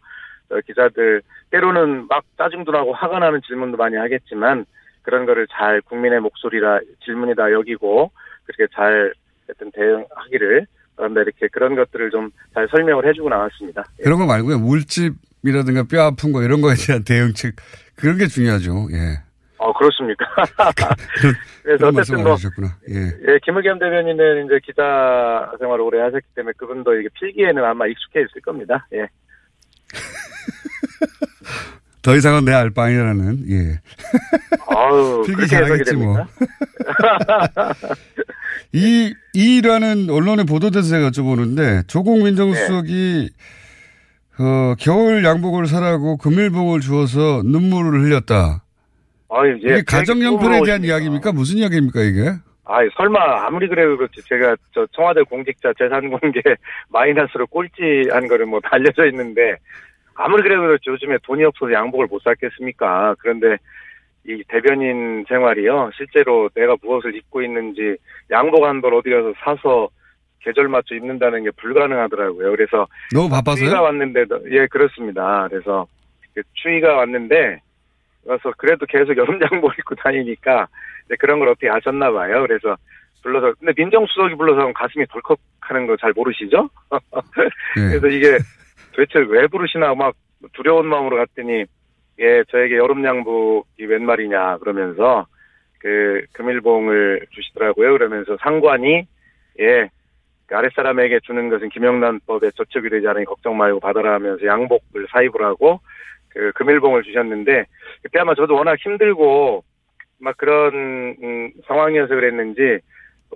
S9: 어, 기자들 때로는 막 짜증도 나고 화가 나는 질문도 많이 하겠지만 그런 거를 잘 국민의 목소리라 질문이다 여기고 그렇게 잘 어떤 대응하기를 그런데 이렇게 그런 것들을 좀 잘 설명을 해주고 나왔습니다.
S5: 그런 거 말고요. 물집 이라든가 뼈 아픈 거 이런 거에 대한 대응책 그런 게 중요하죠. 예.
S9: 어 그렇습니까? 그래서 어쨌든 뭐
S5: 하셨구나. 예.
S9: 예, 김의겸 대변인은 이제 기자 생활을 오래 하셨기 때문에 그분도 이게 필기에는 아마 익숙해 있을 겁니다. 예.
S5: 더 이상은 내 알바이라는 예.
S9: 아우,
S5: 필기 잘하겠지 뭐. 이, 이 일화는 언론에 보도돼서 제가 여쭤보는데, 조국 민정수석이, 어, 겨울 양복을 사라고 금일봉을 주어서 눈물을 흘렸다.
S9: 아유, 예.
S5: 이게 가정형편에 대한 이야기입니까? 무슨 이야기입니까, 이게?
S9: 아이, 설마, 아무리 그래도 그렇지. 제가, 저, 청와대 공직자 재산 공개 마이너스로 꼴찌한 거를 뭐, 다 알려져 있는데, 아무리 그래도 그렇지. 요즘에 돈이 없어서 양복을 못 샀겠습니까? 그런데, 이 대변인 생활이요. 실제로 내가 무엇을 입고 있는지, 양복 한 벌 어디 가서 사서, 계절 맞춰 입는다는 게 불가능하더라고요. 그래서.
S5: 너무 바빠서요?
S9: 추위가 왔는데도, 예, 그렇습니다. 그래서, 그 추위가 왔는데, 그래서 그래도 계속 여름 양복 입고 다니니까 그런 걸 어떻게 아셨나 봐요. 그래서 불러서 근데 민정수석이 불러서 가슴이 덜컥하는 거 잘 모르시죠?
S5: 예.
S9: 그래서 이게 도대체 왜 부르시나 막 두려운 마음으로 갔더니 예 저에게 여름 양복이 웬 말이냐 그러면서 그 금일봉을 주시더라고요. 그러면서 상관이 예. 그 아랫사람에게 주는 것은 김영란법에 저촉이 되지 않으니 걱정 말고 받아라 하면서 양복을 사입을 하고 그 금일봉을 주셨는데 그때 아마 저도 워낙 힘들고 막 그런 음, 상황이어서 그랬는지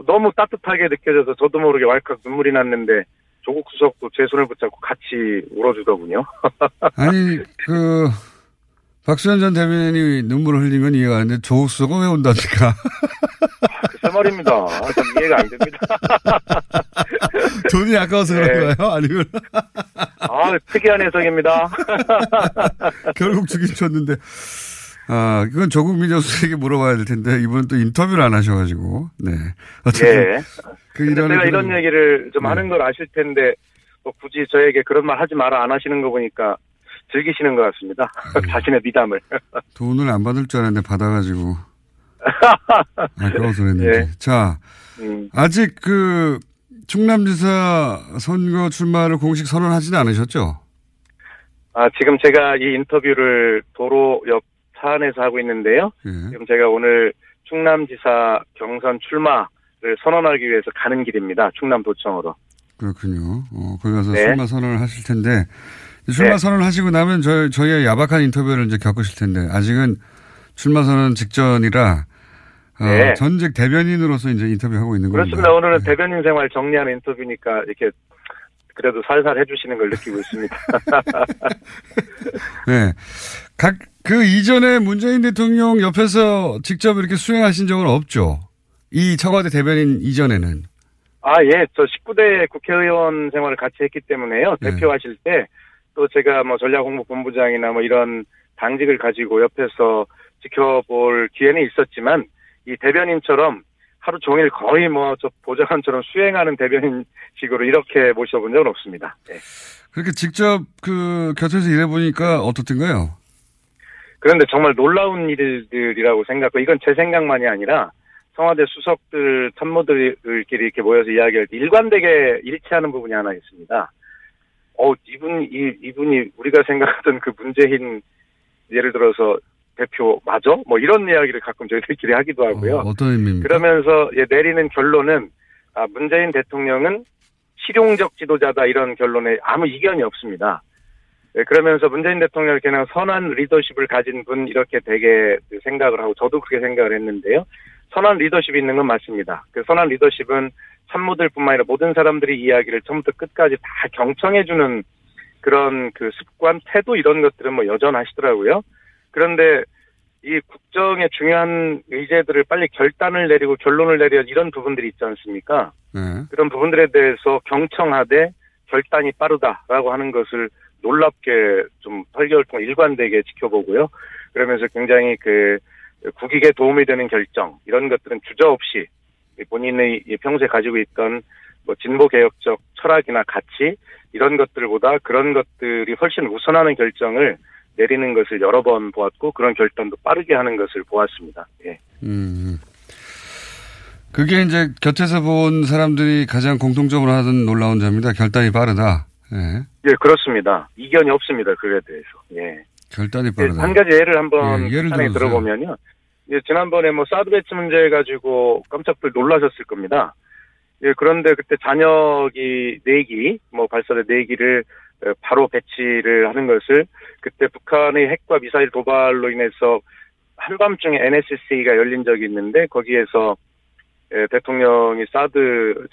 S9: 너무 따뜻하게 느껴져서 저도 모르게 왈칵 눈물이 났는데 조국 수석도 제 손을 붙잡고 같이 울어주더군요.
S5: 아니, 그, 박수현 전 대변인이 눈물을 흘리면 이해가 안 되는데, 조국 수석은 왜 온답니까?
S9: 글쎄 말입니다. 좀 이해가 안 됩니다.
S5: 돈이 아까워서
S9: 네.
S5: 그런가요? 아니면,
S9: 아 특이한 해석입니다.
S5: 결국 죽이 줬는데, 아, 그건 조국 민정수석에게 물어봐야 될 텐데, 이분은 또 인터뷰를 안 하셔가지고, 네. 어쨌든,
S9: 예.
S5: 그
S9: 제가 이런 얘기를 좀
S5: 네.
S9: 하는 걸 아실 텐데 뭐 굳이 저에게 그런 말 하지 마라 안 하시는 거 보니까 즐기시는 것 같습니다.
S5: 음.
S9: 자신의 미담을.
S5: 돈을 안 받을 줄 알았는데 받아가지고, 아까워서 그랬는지.
S9: 예.
S5: 자,
S9: 음.
S5: 아직 그, 충남지사 선거 출마를 공식 선언하지는 않으셨죠?
S9: 아, 지금 제가 이 인터뷰를 도로 옆 차 안에서 하고 있는데요.
S5: 예.
S9: 지금 제가 오늘 충남지사 경선 출마를 선언하기 위해서 가는 길입니다. 충남도청으로.
S5: 그렇군요. 어, 거기 가서
S9: 네.
S5: 출마 선언을 하실 텐데, 출마
S9: 네.
S5: 선언을 하시고 나면 저희, 저희의 야박한 인터뷰를 이제 겪으실 텐데, 아직은 출마 선언 직전이라, 어,
S9: 네.
S5: 전직 대변인으로서 이제 인터뷰하고 있는 겁니다.
S9: 그렇습니다. 오늘은 대변인 생활 정리하는 인터뷰니까 이렇게 그래도 살살 해주시는 걸 느끼고 있습니다.
S5: 네. 각, 그 이전에 문재인 대통령 옆에서 직접 이렇게 수행하신 적은 없죠? 이 청와대 대변인 이전에는.
S9: 아, 예. 저 19대 국회의원 생활을 같이 했기 때문에요.
S5: 네.
S9: 대표하실 때 또 제가 뭐 전략홍보본부장이나 뭐 이런 당직을 가지고 옆에서 지켜볼 기회는 있었지만 이 대변인처럼 하루 종일 거의 뭐 저 보좌관처럼 수행하는 대변인식으로 이렇게 모셔본 적은 없습니다. 예.
S5: 그렇게 직접 그 곁에서 일해보니까 어떻던가요?
S9: 그런데 정말 놀라운 일들이라고 생각하고 이건 제 생각만이 아니라 청와대 수석들 참모들끼리 이렇게 모여서 이야기할 때 일관되게 일치하는 부분이 하나 있습니다. 어 이분 이 이분이 우리가 생각하던 그 문재인 예를 들어서 대표 맞아? 뭐 이런 이야기를 가끔 저희들끼리 하기도 하고요.
S5: 어 떤 의미입니까?
S9: 그러면서 예, 내리는 결론은 아, 문재인 대통령은 실용적 지도자다 이런 결론에 아무 이견이 없습니다. 네, 그러면서 문재인 대통령을 그냥 선한 리더십을 가진 분 이렇게 되게 생각을 하고 저도 그렇게 생각을 했는데요. 선한 리더십이 있는 건 맞습니다. 그 선한 리더십은 참모들뿐만 아니라 모든 사람들이 이야기를 처음부터 끝까지 다 경청해주는 그런 그 습관, 태도 이런 것들은 뭐 여전하시더라고요. 그런데 이 국정의 중요한 의제들을 빨리 결단을 내리고 결론을 내려 이런 부분들이 있지 않습니까?
S5: 네.
S9: 그런 부분들에 대해서 경청하되 결단이 빠르다라고 하는 것을 놀랍게 좀 8개월 동안 일관되게 지켜보고요. 그러면서 굉장히 그 국익에 도움이 되는 결정 이런 것들은 주저 없이 본인의 평소에 가지고 있던 뭐 진보 개혁적 철학이나 가치 이런 것들보다 그런 것들이 훨씬 우선하는 결정을 내리는 것을 여러 번 보았고 그런 결단도 빠르게 하는 것을 보았습니다. 예.
S5: 음. 그게 이제 곁에서 본 사람들이 가장 공통적으로 하던 놀라운 점입니다. 결단이 빠르다. 예.
S9: 예, 그렇습니다. 이견이 없습니다. 그에 대해서. 예.
S5: 결단이
S9: 예,
S5: 빠르다.
S9: 한 가지 예를 한번
S5: 예, 예를.
S9: 들어보면요. 예, 지난번에 뭐 사드 배치 문제 가지고 깜짝들 놀라셨을 겁니다. 예, 그런데 그때 잔여기 4기, 뭐 발사대 4기를 바로 배치를 하는 것을 그때 북한의 핵과 미사일 도발로 인해서 한밤중에 NSC가 열린 적이 있는데 거기에서 예, 대통령이 사드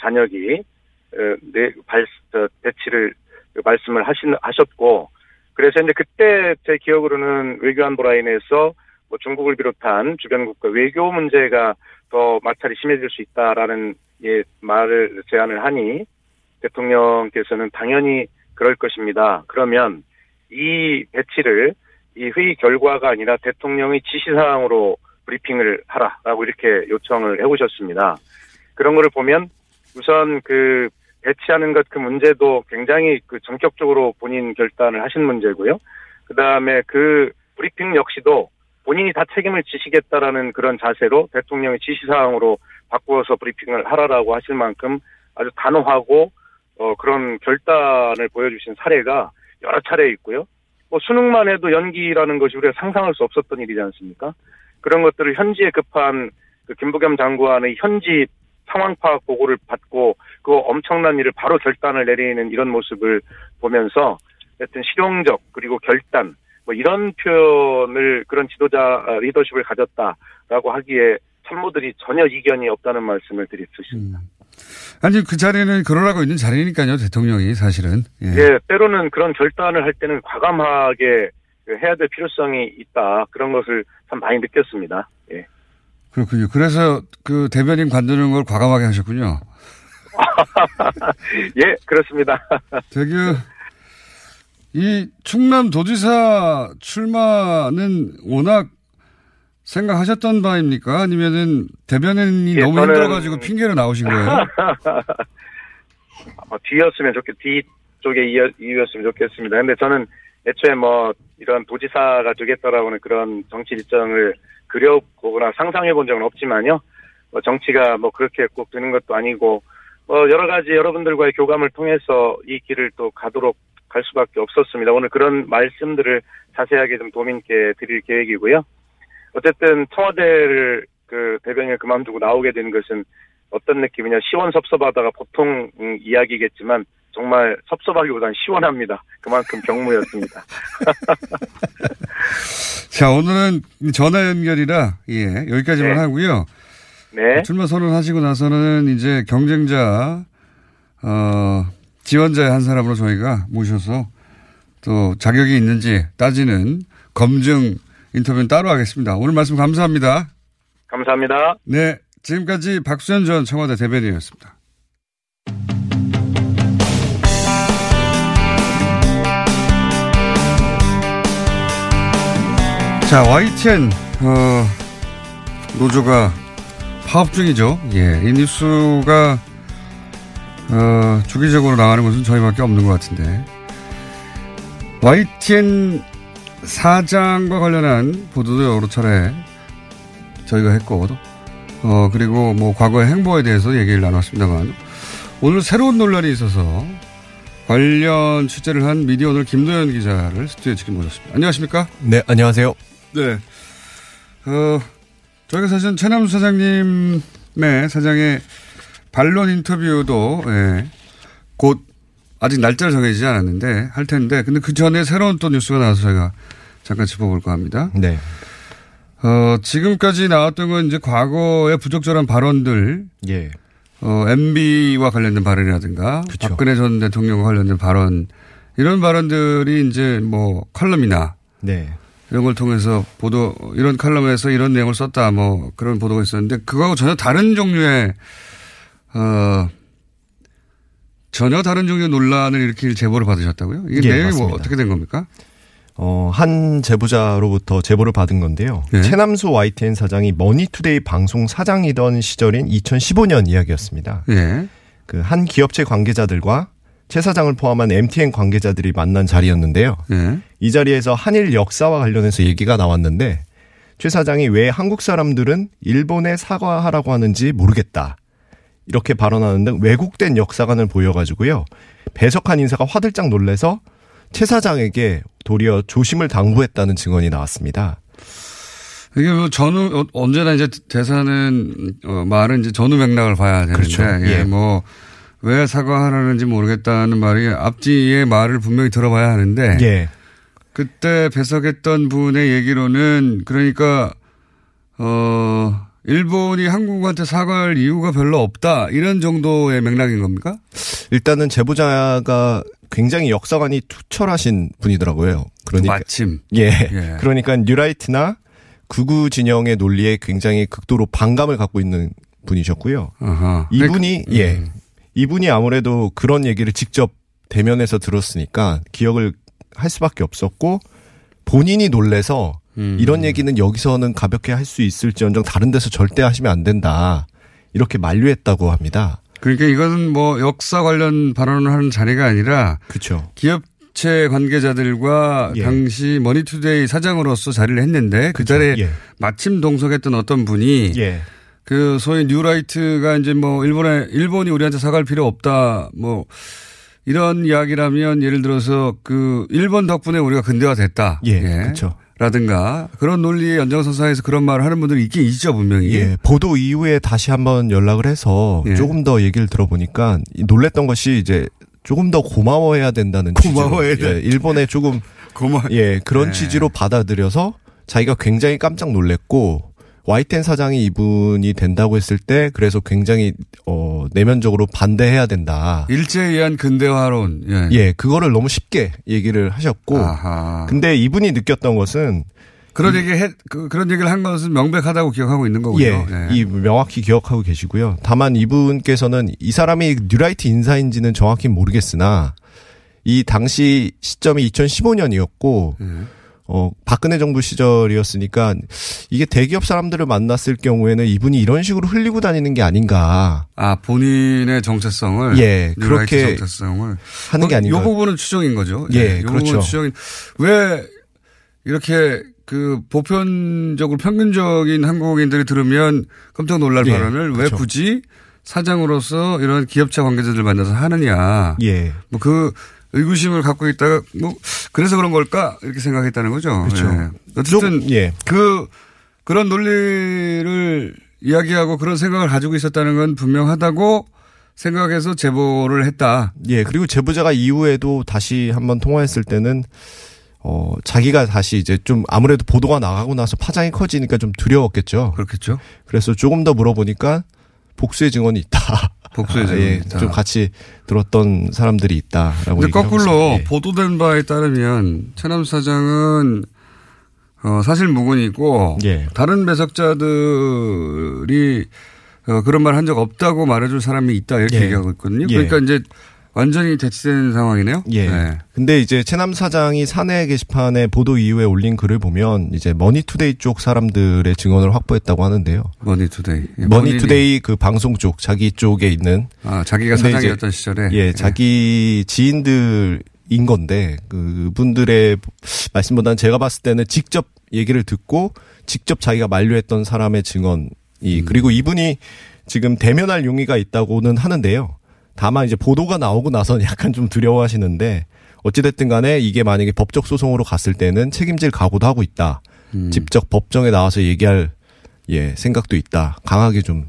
S9: 에, 네, 발, 저, 배치를 그 말씀을 하신, 하셨고, 그래서 이제 그때 제 기억으로는 외교안보 라인에서 뭐 중국을 비롯한 주변국과 외교 문제가 더 마찰이 심해질 수 있다라는 예, 말을 제안을 하니 대통령께서는 당연히 그럴 것입니다. 그러면 이 배치를 이 회의 결과가 아니라 대통령의 지시사항으로 브리핑을 하라라고 이렇게 요청을 해오셨습니다. 그런 거를 보면 우선 그 배치하는 것 그 문제도 굉장히 그 전격적으로 본인 결단을 하신 문제고요. 그 다음에 그 브리핑 역시도 본인이 다 책임을 지시겠다라는 그런 자세로 대통령의 지시사항으로 바꾸어서 브리핑을 하라라고 하실 만큼 아주 단호하고 어, 그런 결단을 보여주신 사례가 여러 차례 있고요. 뭐 수능만 해도 연기라는 것이 우리가 상상할 수 없었던 일이지 않습니까? 그런 것들을 현지에 급한 그 김부겸 장관의 현지 상황 파악 보고를 받고 그 엄청난 일을 바로 결단을 내리는 이런 모습을 보면서 하여튼 실용적 그리고 결단 뭐 이런 표현을 그런 지도자 아, 리더십을 가졌다라고 하기에 참모들이 전혀 이견이 없다는 말씀을 드릴 수 있습니다.
S5: 아니, 그 자리는 그러라고 있는 자리니까요, 대통령이 사실은. 예.
S9: 예, 때로는 그런 결단을 할 때는 과감하게 그 해야 될 필요성이 있다 그런 것을 참 많이 느꼈습니다. 예.
S5: 그렇군요. 그래서 그 대변인 관두는 걸 과감하게 하셨군요.
S9: 예, 그렇습니다.
S5: 저기, 이 충남 도지사 출마는 워낙 생각하셨던 바입니까? 아니면은 대변인이
S9: 예,
S5: 너무
S9: 저는-
S5: 힘들어가지고 핑계로 나오신 거예요?
S9: 어, 뒤였으면 좋겠, 뒤쪽에 이어, 이었으면 좋겠습니다. 근데 저는 애초에 뭐 이런 도지사가 되겠다라고는 그런 정치 일정을 그려보거나 상상해 본 적은 없지만요. 뭐 정치가 뭐 그렇게 꼭 되는 것도 아니고 뭐 여러 가지 여러분들과의 교감을 통해서 이 길을 또 가도록 갈 수밖에 없었습니다. 오늘 그런 말씀들을 자세하게 좀 도민께 드릴 계획이고요. 어쨌든 청와대를 그 대변인을 그만두고 나오게 된 것은 어떤 느낌이냐 시원섭섭하다가 보통 음, 이야기겠지만 정말 섭섭하기보다는 시원합니다. 그만큼 경무였습니다.
S5: 자, 오늘은 전화 연결이라, 예, 여기까지만
S9: 네.
S5: 하고요.
S9: 네.
S5: 출마 선언하시고 나서는 이제 경쟁자, 어, 지원자의 한 사람으로 저희가 모셔서 또 자격이 있는지 따지는 검증 인터뷰는 따로 하겠습니다. 오늘 말씀 감사합니다.
S9: 감사합니다.
S5: 네. 지금까지 박수현 전 청와대 대변인이었습니다. 자, YTN, 어, 노조가 파업 중이죠. 예. 이 뉴스가, 어, 주기적으로 나가는 것은 저희밖에 없는 것 같은데. YTN 사장과 관련한 보도도 여러 차례 저희가 했고, 어, 그리고 뭐 과거의 행보에 대해서 얘기를 나눴습니다만, 오늘 새로운 논란이 있어서 관련 취재를 한 미디어 오늘 김도현 기자를 스튜디오에 지금 모셨습니다. 안녕하십니까?
S10: 네, 안녕하세요.
S5: 네. 어, 저희가 사실 최남수 사장님의 사장의 반론 인터뷰도, 예, 곧 아직 날짜를 정해지지 않았는데 할 텐데 근데 그 전에 새로운 또 뉴스가 나와서 저희가 잠깐 짚어볼까 합니다.
S10: 네.
S5: 어, 지금까지 나왔던 건 이제 과거의 부적절한 발언들.
S10: 예.
S5: 어, MB와 관련된 발언이라든가.
S10: 그쵸.
S5: 박근혜 전 대통령과 관련된 발언. 이런 발언들이 이제 뭐 칼럼이나.
S10: 네.
S5: 이런 걸 통해서 보도, 이런 칼럼에서 이런 내용을 썼다 뭐 그런 보도가 있었는데 그거하고 전혀 다른 종류의, 어, 전혀 다른 종류의 논란을 일으킬 제보를 받으셨다고요? 이게
S10: 예,
S5: 내용이 뭐
S10: 맞습니다.
S5: 어떻게 된 겁니까?
S10: 어, 한 제보자로부터 제보를 받은 건데요.
S5: 네.
S10: 최남수 YTN 사장이 머니투데이 방송 사장이던 시절인 2015년 이야기였습니다.
S5: 예.
S10: 그한 기업체 관계자들과 최 사장을 포함한 MTN 관계자들이 만난 자리였는데요.
S5: 예.
S10: 이 자리에서 한일 역사와 관련해서 얘기가 나왔는데 최 사장이 왜 한국 사람들은 일본에 사과하라고 하는지 모르겠다. 이렇게 발언하는 등 왜곡된 역사관을 보여가지고요. 배석한 인사가 화들짝 놀래서 최 사장에게 도리어 조심을 당부했다는 증언이 나왔습니다.
S5: 이게 뭐 전후 어, 언제나 이제 대사는 어, 말은 이제 전후 맥락을 봐야 되는데
S10: 그렇죠.
S5: 예,
S10: 예.
S5: 뭐왜 사과하라는지 모르겠다는 말이 앞뒤의 말을 분명히 들어봐야 하는데
S10: 예.
S5: 그때 배석했던 분의 얘기로는 그러니까 어 일본이 한국한테 사과할 이유가 별로 없다 이런 정도의 맥락인 겁니까?
S10: 일단은 제보자가 굉장히 역사관이 투철하신 분이더라고요. 그러니까
S5: 마침
S10: 예.
S5: 예.
S10: 그러니까 뉴라이트나 극우 진영의 논리에 굉장히 극도로 반감을 갖고 있는 분이셨고요.
S5: 아하.
S10: 이분이
S5: 그러니까,
S10: 예.
S5: 음.
S10: 이분이 아무래도 그런 얘기를 직접 대면에서 들었으니까 기억을 할 수밖에 없었고 본인이 놀래서
S5: 음.
S10: 이런 얘기는 여기서는 가볍게 할 수 있을지언정 다른 데서 절대 하시면 안 된다. 이렇게 만류했다고 합니다.
S5: 그러니까 이것은 뭐 역사 관련 발언을 하는 자리가 아니라
S10: 그렇죠.
S5: 기업체 관계자들과
S10: 예.
S5: 당시 머니투데이 사장으로서 자리를 했는데 그 자리에
S10: 예.
S5: 마침 동석했던 어떤 분이
S10: 예.
S5: 그 소위 뉴라이트가 이제 뭐 일본에 일본이 우리한테 사과할 필요 없다 뭐 이런 이야기라면 예를 들어서 그 일본 덕분에 우리가 근대화 됐다.
S10: 예, 그렇죠.
S5: 라든가 그런 논리의 연장선상에서 그런 말을 하는 분들이 있긴 있죠 분명히.
S10: 예, 보도 이후에 다시 한번 연락을 해서
S5: 예.
S10: 조금 더 얘기를 들어보니까 이 놀랬던 것이 이제 조금 더 고마워해야 된다는
S5: 고마워해야
S10: 취지로,
S5: 돼.
S10: 예, 일본에 조금
S5: 고마
S10: 예 그런
S5: 예.
S10: 취지로 받아들여서 자기가 굉장히 깜짝 놀랬고 YTN 사장이 이분이 된다고 했을 때 그래서 굉장히 어 내면적으로 반대해야 된다.
S5: 일제에 의한 근대화론. 예.
S10: 예, 그거를 너무 쉽게 얘기를 하셨고
S5: 아하.
S10: 근데 이분이 느꼈던 것은
S5: 그런 얘기 해, 그, 런 얘기를 한 것은 명백하다고 기억하고 있는 거군요.
S10: 예,
S5: 예.
S10: 이 명확히 기억하고 계시고요. 다만 이분께서는 이 사람이 뉴라이트 인사인지는 정확히 모르겠으나 이 당시 시점이 2015년이었고
S5: 예.
S10: 어 박근혜 정부 시절이었으니까 이게 대기업 사람들을 만났을 경우에는 이분이 이런 식으로 흘리고 다니는 게 아닌가.
S5: 아 본인의 정체성을
S10: 예, 그렇게
S5: 정체성을
S10: 하는 게
S5: 어,
S10: 아닌가.
S5: 요 부분은 추정인 거죠.
S10: 예,
S5: 요
S10: 그렇죠.
S5: 추정인 왜 이렇게 그 보편적으로 평균적인 한국인들이 들으면 깜짝 놀랄
S10: 예,
S5: 발언을 왜
S10: 그렇죠.
S5: 굳이 사장으로서 이런 기업체 관계자들 만나서 하느냐.
S10: 예.
S5: 뭐 그 의구심을 갖고 있다가 뭐 그래서 그런 걸까 이렇게 생각했다는 거죠.
S10: 그렇죠.
S5: 예. 어쨌든
S10: 좀, 예.
S5: 그 그런 논리를 이야기하고 그런 생각을 가지고 있었다는 건 분명하다고 생각해서 제보를 했다.
S10: 예, 그리고 제보자가 이후에도 다시 한번 통화했을 때는 어 자기가 다시 이제 좀 아무래도 보도가 나가고 나서 파장이 커지니까 좀 두려웠겠죠.
S5: 그렇겠죠.
S10: 그래서 조금 더 물어보니까 복수의 증언이 있다.
S5: 복수의
S10: 아,
S5: 증언이
S10: 예,
S5: 있다.
S10: 좀 같이 들었던 사람들이 있다라고.
S5: 근데 거꾸로.
S10: 예.
S5: 보도된 바에 따르면 최남 사장은 어, 사실 무근이고
S10: 예.
S5: 다른 배석자들이 어, 그런 말 한 적 없다고 말해줄 사람이 있다 이렇게
S10: 예.
S5: 얘기하고 있거든요.
S10: 예.
S5: 그러니까 이제 완전히 대치된 상황이네요.
S10: 예.
S5: 네.
S10: 근데 이제 최남 사장이 사내 게시판에 보도 이후에 올린 글을 보면 이제 머니투데이 쪽 사람들의 증언을 확보했다고 하는데요.
S5: 머니투데이. 예,
S10: 머니투데이 그 방송 쪽 자기 쪽에 있는
S5: 아, 자기가 사장이었던
S10: 이제
S5: 시절에
S10: 예, 자기 지인들 인 건데 그분들의 말씀보다는 제가 봤을 때는 직접 얘기를 듣고 직접 자기가 만류했던 사람의 증언이
S5: 음.
S10: 그리고 이분이 지금 대면할 용의가 있다고는 하는데요. 다만 이제 보도가 나오고 나서는 약간 좀 두려워하시는데 어찌됐든 간에 이게 만약에 법적 소송으로 갔을 때는 책임질 각오도 하고 있다.
S5: 음.
S10: 직접 법정에 나와서 얘기할 예, 생각도 있다. 강하게 좀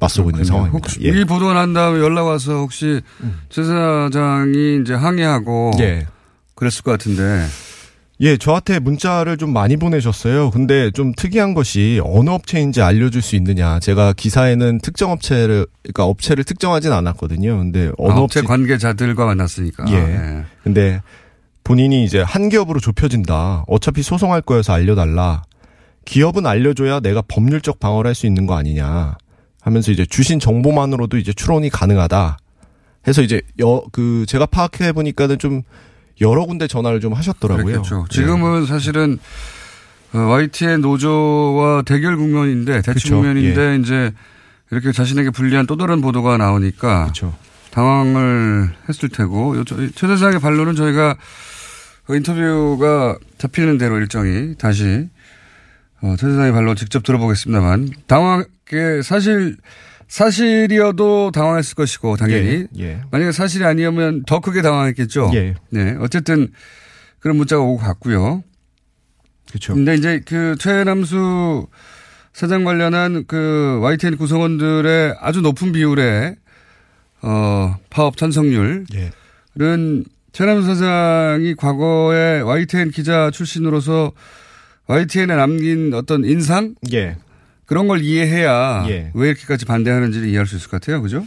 S10: 맞서고 있는 상황입니다.
S5: 혹시
S10: 예. 음.
S5: 이 보도가 난 다음에 연락 와서 혹시 최 사장이 이제 항의하고
S10: 예.
S5: 그랬을 것 같은데
S10: 예, 저한테 문자를 좀 많이 보내셨어요. 근데 좀 특이한 것이 어느 업체인지 알려줄 수 있느냐. 제가 기사에는 특정 업체를, 그러니까 업체를 특정하진 않았거든요. 근데 어느
S5: 아, 업체
S10: 업체
S5: 관계자들과 만났으니까.
S10: 예.
S5: 예.
S10: 근데 본인이 이제 한 기업으로 좁혀진다. 어차피 소송할 거여서 알려달라. 기업은 알려줘야 내가 법률적 방어를 할 수 있는 거 아니냐. 하면서 이제 주신 정보만으로도 이제 추론이 가능하다. 해서 이제 여, 그, 제가 파악해 보니까는 좀 여러 군데 전화를 좀 하셨더라고요.
S5: 그렇겠죠. 지금은 사실은 어, YTN 노조와 대결 국면인데 대치
S10: 그쵸.
S5: 국면인데 이제 이렇게 자신에게 불리한 또 다른 보도가 나오니까 당황을 했을 테고 최 사장의 반론은 저희가 그 인터뷰가 잡히는 대로 일정이 다시 어, 최 사장의 반론 직접 들어보겠습니다만 당황게 사실 사실이어도 당황했을 것이고 당연히
S10: 예, 예.
S5: 만약에 사실이 아니면 더 크게 당황했겠죠.
S10: 예.
S5: 네. 어쨌든 그런 문자가 오고 갔고요.
S10: 그렇죠.
S5: 근데 이제 그 최남수 사장 관련한 그 YTN 구성원들의 아주 높은 비율의 어 파업 찬성률은 최남수 사장이 과거에 YTN 기자 출신으로서 YTN에 남긴 어떤 인상
S10: 예.
S5: 그런 걸 이해해야
S10: 예.
S5: 왜 이렇게까지 반대하는지를 이해할 수 있을 것 같아요. 그죠?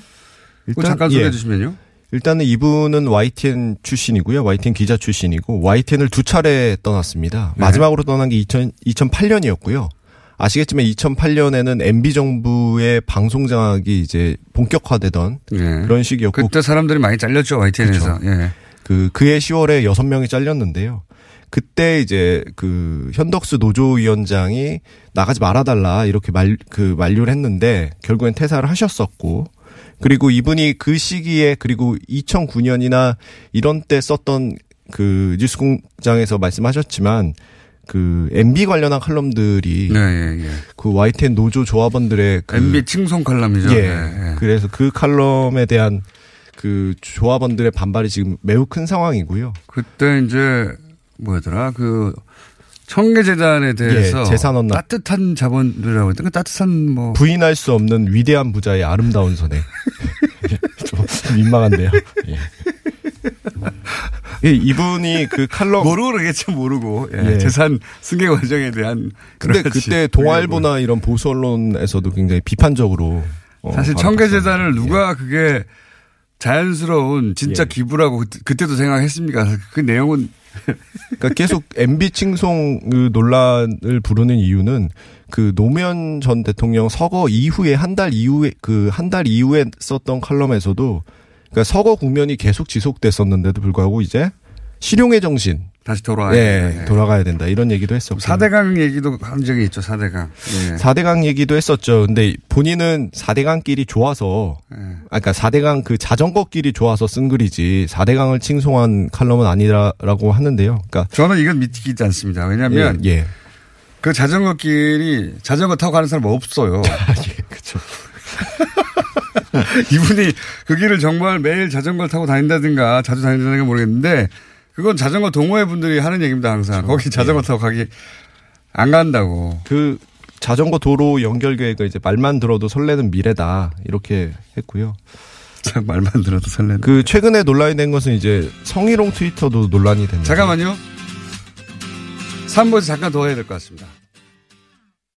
S10: 일단,
S5: 잠깐 소개해
S10: 예.
S5: 주시면요.
S10: 일단은 이분은 YTN 출신이고요. YTN 기자 출신이고 YTN을 두 차례 떠났습니다.
S5: 네.
S10: 마지막으로 떠난 게 2000, 2008년이었고요. 아시겠지만 2008년에는 MB 정부의 방송 장악이 이제 본격화되던 그런 시기였고
S5: 그때 사람들이 많이 잘렸죠 YTN에서. 예.
S10: 그 그해 10월에 여섯 명이 잘렸는데요. 그때 이제 그 현덕수 노조위원장이 나가지 말아달라 이렇게 말 그 만류를 했는데 결국엔 퇴사를 하셨었고 그리고 이분이 그 시기에 그리고 2009년이나 이런 때 썼던 그 뉴스공장에서 말씀하셨지만 그 MB 관련한 칼럼들이
S5: 네, 예, 예.
S10: 그 YTN 노조 조합원들의 그
S5: MB 칭송 칼럼이죠.
S10: 예.
S5: 예, 예.
S10: 그래서 그 칼럼에 대한 그 조합원들의 반발이 지금 매우 큰 상황이고요.
S5: 그때 이제 뭐더라 그 청계재단에 대해서
S10: 예, 재산원 납-
S5: 따뜻한 자본들이라고 했던 그 따뜻한 뭐
S10: 부인할 수 없는 위대한 부자의 아름다운 손에 좀 민망한데요. 예. 예, 이분이 그 칼럼
S5: 모르고 그러겠죠 모르고 예,
S10: 예.
S5: 재산 승계 과정에 대한
S10: 근데. 그때 동아일보나 이런 보수 언론에서도 굉장히 비판적으로 어,
S5: 사실 청계재단을
S10: 예.
S5: 누가 그게 자연스러운 진짜 기부라고 그때- 그때도 생각했습니까? 그 내용은
S10: 그러니까 계속 MB 칭송 그 논란을 부르는 이유는 그 노무현 전 대통령 서거 이후에 한 달 이후에 그 한 달 이후에 썼던 칼럼에서도 그러니까 서거 국면이 계속 지속됐었는데도 불구하고 이제 실용의 정신
S5: 다시 돌아와야
S10: 예,
S5: 된다. 예.
S10: 돌아가야 된다 이런 얘기도 했었고
S5: 4대강 얘기도 한 적이 있죠 4대강. 예.
S10: 4대강 얘기도 했었죠. 근데 본인은 4대강끼리 좋아서,
S5: 예.
S10: 아, 그러니까 4대강 그 자전거끼리 좋아서 쓴 글이지 4대강을 칭송한 칼럼은 아니라고 하는데요. 그러니까
S5: 저는 이건 믿기지 않습니다. 왜냐하면
S10: 예, 예.
S5: 그 자전거 길이 자전거 타고 가는 사람 없어요.
S10: 그렇죠.
S5: 이분이 그 길을 정말 매일 자전거를 타고 다닌다든가 자주 다닌다든가 모르겠는데 그건 자전거 동호회 분들이 하는 얘기입니다 항상. 거기 자전거 타고 가기 안 간다고.
S10: 그 자전거 도로 연결 계획을 이제 말만 들어도 설레는 미래다 이렇게 했고요.
S5: 말만 들어도 설레는.
S10: 그 최근에 논란이 된 것은 이제 성희롱 트위터도 논란이 됐는데.
S5: 잠깐만요. 3부에서 잠깐 더 해야 될 것 같습니다.